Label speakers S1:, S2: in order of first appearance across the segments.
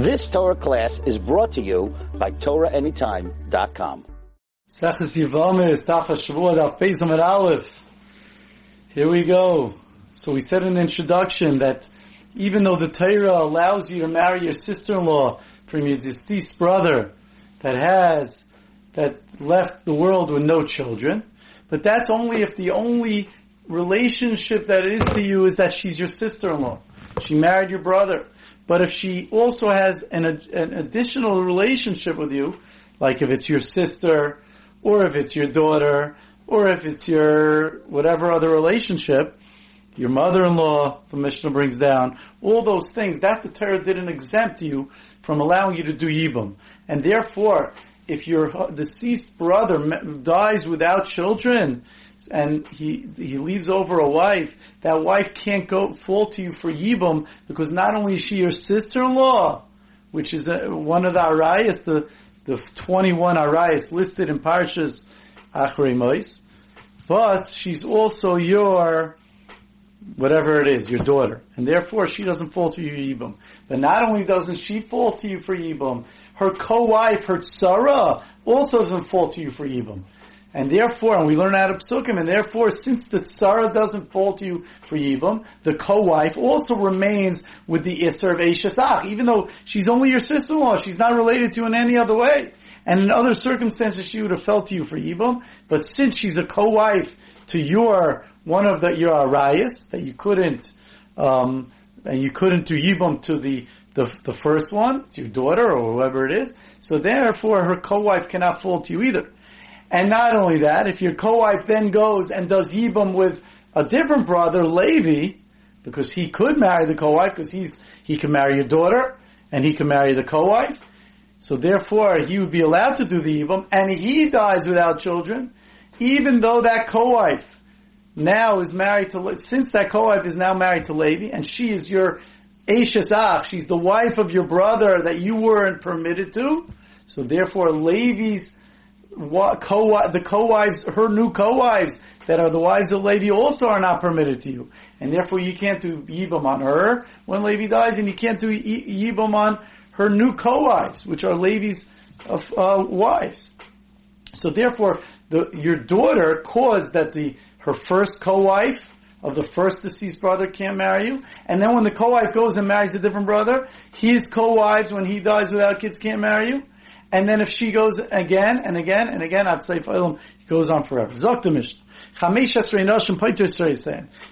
S1: This Torah class is brought to you by TorahAnytime.com.
S2: Here we go. So we said in the introduction that even though the Torah allows you to marry your sister-in-law from your deceased brother that has, that left the world with no children, but that's only if the only relationship that is to you is that she's your sister-in-law. She married your brother. But if she also has an, an additional relationship with you, like if it's your sister, or if it's your daughter, or if it's your whatever other relationship, your mother-in-law, the Mishnah brings down, all those things, that the Torah didn't exempt you from allowing you to do Yibum. And therefore, if your deceased brother dies without children, and he he leaves over a wife, that wife can't go fall to you for yibum because not only is she your sister-in-law, which is a, one of the arayas, the the 21 arayas listed in Parshas Achrei Mois, but she's also your whatever it is, your daughter, and therefore she doesn't fall to you yibum. But not only doesn't she fall to you for yibum, her co-wife, her tzara, also doesn't fall to you for yibum. And therefore, and we learn out of psukim, and therefore, since the tzara doesn't fall to you for yibum, the co-wife also remains with the isser of Eishasach, even though she's only your sister-in-law, she's not related to you in any other way. And in other circumstances, she would have fell to you for yibum, but since she's a co-wife to your, one of the, your arayas, that you couldn't, um, and you couldn't do yibum to the, the, the first one, it's your daughter or whoever it is, so therefore her co-wife cannot fall to you either. And not only that, if your co-wife then goes and does Yibam with a different brother, Levi, because he could marry the co-wife, because he's, he can marry your daughter, and he can marry the co-wife. So therefore, he would be allowed to do the Yibam, and he dies without children, even though that co-wife now is married to, since that co-wife is now married to Levi, and she is your Eishas she's the wife of your brother that you weren't permitted to, so therefore Levi's co the co-wives, her new co-wives that are the wives of Levi also are not permitted to you. And therefore you can't do Yibam on her when Levi dies and you can't do Yibam on her new co-wives, which are Levi's uh, wives. So therefore, the, your daughter caused that the, her first co-wife of the first deceased brother can't marry you. And then when the co-wife goes and marries a different brother, his co-wives, when he dies without kids, can't marry you. And then if she goes again and again and again, I'd say Ilam, it goes on forever. Zoktamish.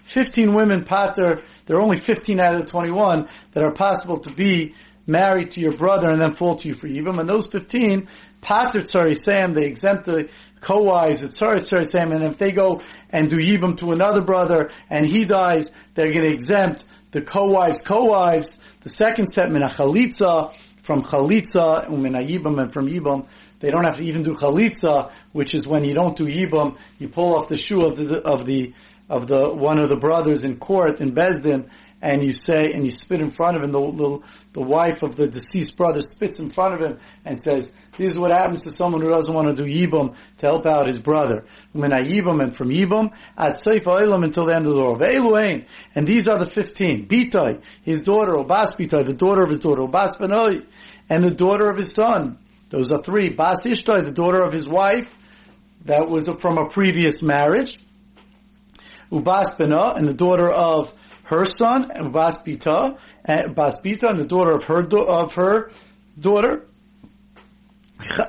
S2: Fifteen women pater, there are only fifteen out of the twenty-one that are possible to be married to your brother and then fall to you for Yibam. And those fifteen, pater sam, they exempt the co-wives at sam, and if they go and do Yibam to another brother and he dies, they're going to exempt the co-wives, co-wives, the second set, minachalitza, from chalitza umina yibam and from yibam. They don't have to even do chalitza, which is when you don't do yibam, you pull off the shoe of the of the of the one of the brothers in court in Beis Din, and you say and you spit in front of him. The, the the wife of the deceased brother spits in front of him and says, "This is what happens to someone who doesn't want to do yibam to help out his brother." Umina yibam and from yibam at seif oilam until the end of the world. And these are the fifteen. Bitai, his daughter, Obas Bitai, the daughter of his daughter, Obas Benoi and the daughter of his son. Those are three. Bas Ishtai, the daughter of his wife, that was from a previous marriage. Ubas Bina, and the daughter of her son, Ubas Bita, and Bas Bita, and the daughter of her of her daughter.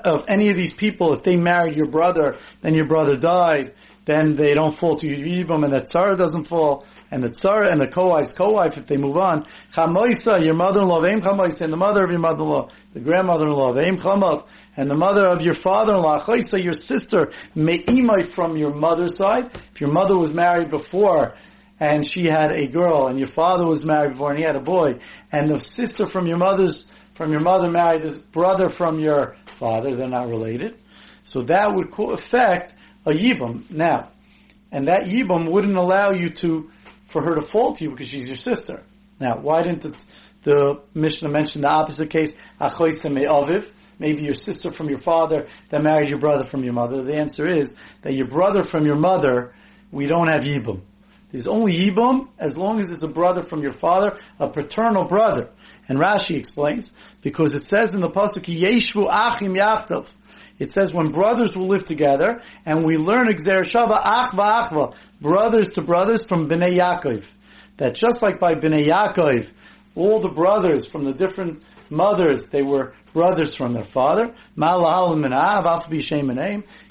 S2: Of any of these people, if they married your brother, then your brother died, then they don't fall to Yibam, and that Sarah doesn't fall and the tsar and the co-wife's co-wife, if they move on, chamoisa, your mother-in-law, veim chamoisa, and the mother of your mother-in-law, the grandmother-in-law, veim chamot, and the mother of your father-in-law, chaisa, your sister, me'imai from your mother's side. If your mother was married before, and she had a girl, and your father was married before, and he had a boy, and the sister from your mother's, from your mother married this brother from your father, they're not related. So that would affect a yibam. Now, and that yibam wouldn't allow you to for her to fall to you because she's your sister. Now, why didn't the, the Mishnah mention the opposite case? aviv. Maybe your sister from your father that married your brother from your mother. The answer is that your brother from your mother, we don't have yibum. There's only Yibum as long as it's a brother from your father, a paternal brother. And Rashi explains, because it says in the Pasuk, Yeshvu Achim Yachdav. It says when brothers will live together, and we learn Gzer Shava Ach V'Achva, brothers to brothers from Bnei Yaakov. That just like by Bnei Yaakov, all the brothers from the different mothers, they were brothers from their father.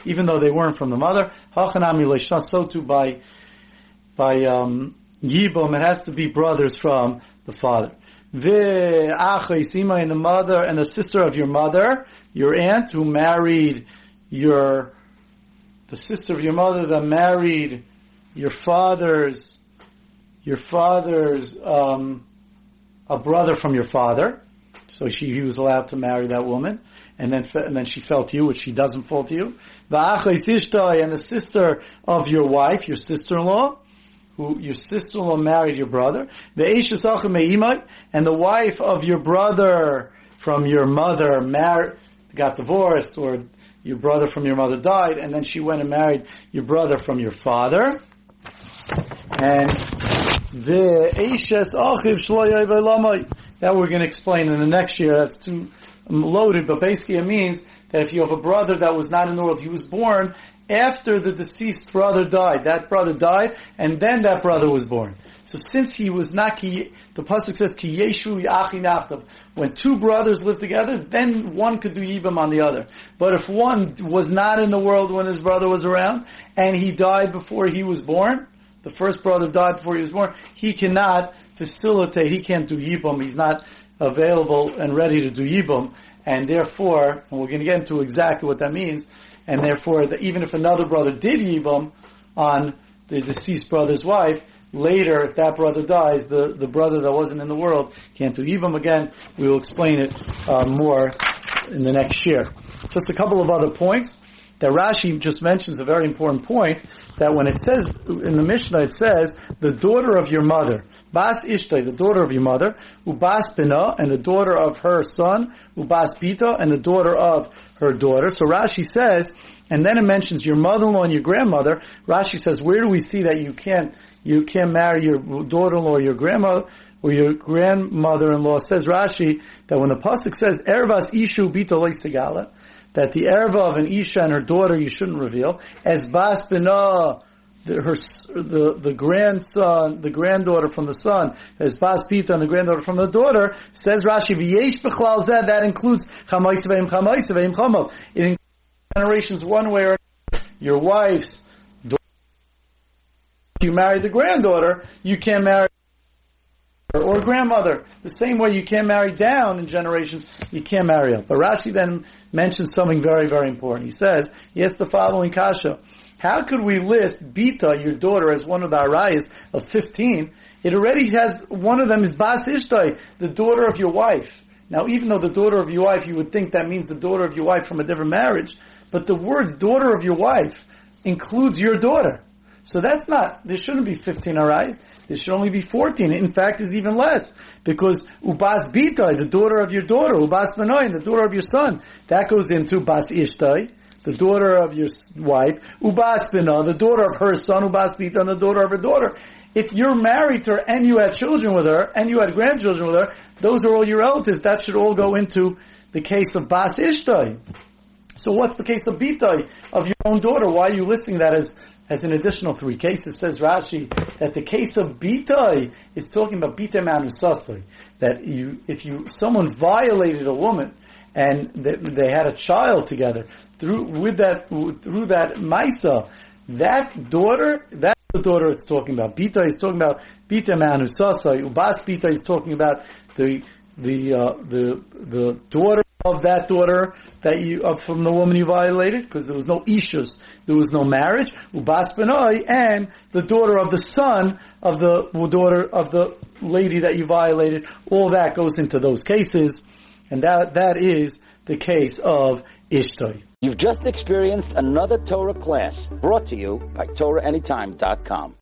S2: Even though they weren't from the mother. So too by, by, um, Yibum, it has to be brothers from the father. Sima and the mother and the sister of your mother, your aunt who married your, the sister of your mother that married your father's, your father's, um, a brother from your father. So she, he was allowed to marry that woman. And then, and then she fell to you, which she doesn't fall to you. The Achai Sishtai and the sister of your wife, your sister-in-law, who your sister-in-law married your brother. The Eishasachim and the wife of your brother from your mother got divorced, or your brother from your mother died, and then she went and married your brother from your father. And the Eishes Achiv Shloyai That we're going to explain in the next year. That's too um, loaded, but basically it means that if you have a brother that was not in the world, he was born after the deceased brother died. That brother died, and then that brother was born. So since he was not the pasuk says ki yeshu yachi When two brothers live together, then one could do yibam on the other. But if one was not in the world when his brother was around, and he died before he was born, the first brother died before he was born, he cannot facilitate, he can't do yibam, he's not available and ready to do yibam, and therefore, and we're going to get into exactly what that means, and therefore, the, even if another brother did yibam on the deceased brother's wife, later, if that brother dies, the, the brother that wasn't in the world can't do yibam again. We will explain it uh, more in the next year. Just a couple of other points that Rashi just mentions a very important point that when it says in the Mishnah, it says the daughter of your mother, Bas Ishtay, the daughter of your mother, Ubas Bina, and the daughter of her son, Ubas Bita, and the daughter of her daughter. So Rashi says, and then it mentions your mother-in-law and your grandmother. Rashi says, where do we see that you can't, you can't marry your daughter-in-law or your grandmother, or your grandmother-in-law? Says Rashi, that when the Pasuk says, Ervas Ishu Bita Segala, that the erva of an isha and her daughter you shouldn't reveal. As bas bina, the, her the the grandson, the granddaughter from the son, as bas pita and the granddaughter from the daughter, says Rashi v'yesh b'chlal zed that includes chamoisavim chamoisavim chamov. It includes generations one way or another. Your wife's daughter. If you marry the granddaughter, you can't marry or grandmother. The same way you can't marry down in generations, you can't marry up. But Rashi then mentions something very, very important. He says, he has the following kasha. How could we list Bita, your daughter, as one of the arayas of 15? It already has, one of them is Bas Ishtai, the daughter of your wife. Now, even though the daughter of your wife, you would think that means the daughter of your wife from a different marriage, but the words daughter of your wife includes your daughter. So that's not, there shouldn't be 15 arais. There should only be 14. In fact, it's even less. Because Ubas Bitai, the daughter of your daughter, Ubas Manoin, the daughter of your son, that goes into Bas Ishtai, the daughter of your wife, Ubas Bina, the daughter of her son, Ubas and the daughter of her daughter. If you're married to her and you had children with her, and you had grandchildren with her, those are all your relatives. That should all go into the case of Bas Ishtai. So what's the case of Bitai, of your own daughter? Why are you listing that as as an additional three cases, says Rashi that the case of Bitai is talking about Bita Manusasai. That you, if you, someone violated a woman and they, they had a child together through, with that, through that Maisa, that daughter, that's the daughter it's talking about. Bita is talking about Bita Manusasai. Ubas Bita is talking about the, the, uh, the, the daughter of that daughter that you from the woman you violated because there was no ishus, there was no marriage. Ubas and the daughter of the son of the daughter of the lady that you violated. All that goes into those cases, and that that is the case of Ishtay.
S1: You've just experienced another Torah class brought to you by TorahAnytime.com.